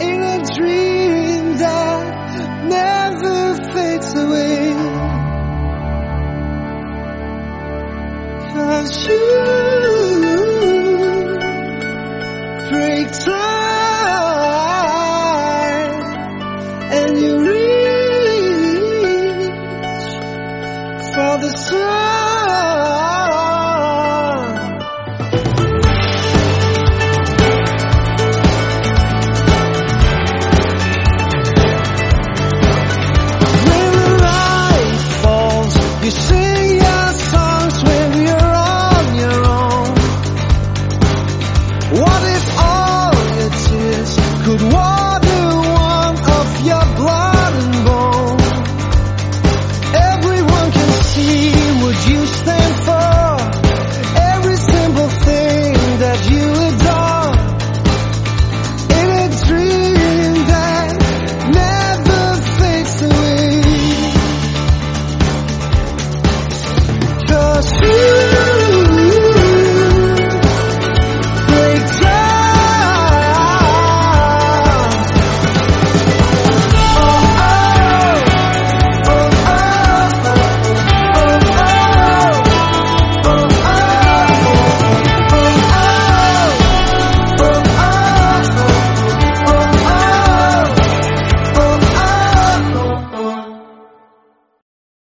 in a dream that never fades away. Cause you break time and you reach for the sun. What if all your tears could